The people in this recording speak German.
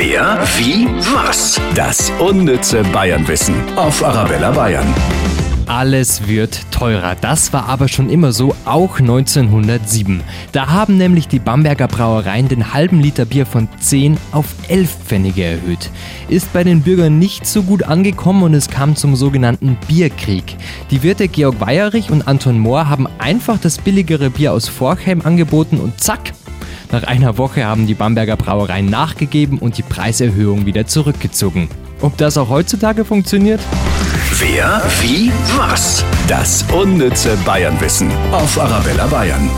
Wer, wie, was? Das unnütze Bayernwissen auf Arabella Bayern. Alles wird teurer. Das war aber schon immer so, auch 1907. Da haben nämlich die Bamberger Brauereien den halben Liter Bier von 10 auf 11 Pfennige erhöht. Ist bei den Bürgern nicht so gut angekommen und es kam zum sogenannten Bierkrieg. Die Wirte Georg Weierich und Anton Mohr haben einfach das billigere Bier aus Forchheim angeboten und zack, nach einer Woche haben die Bamberger Brauereien nachgegeben und die Preiserhöhung wieder zurückgezogen. Ob das auch heutzutage funktioniert? Wer, wie, was? Das unnütze Bayernwissen auf Arabella Bayern.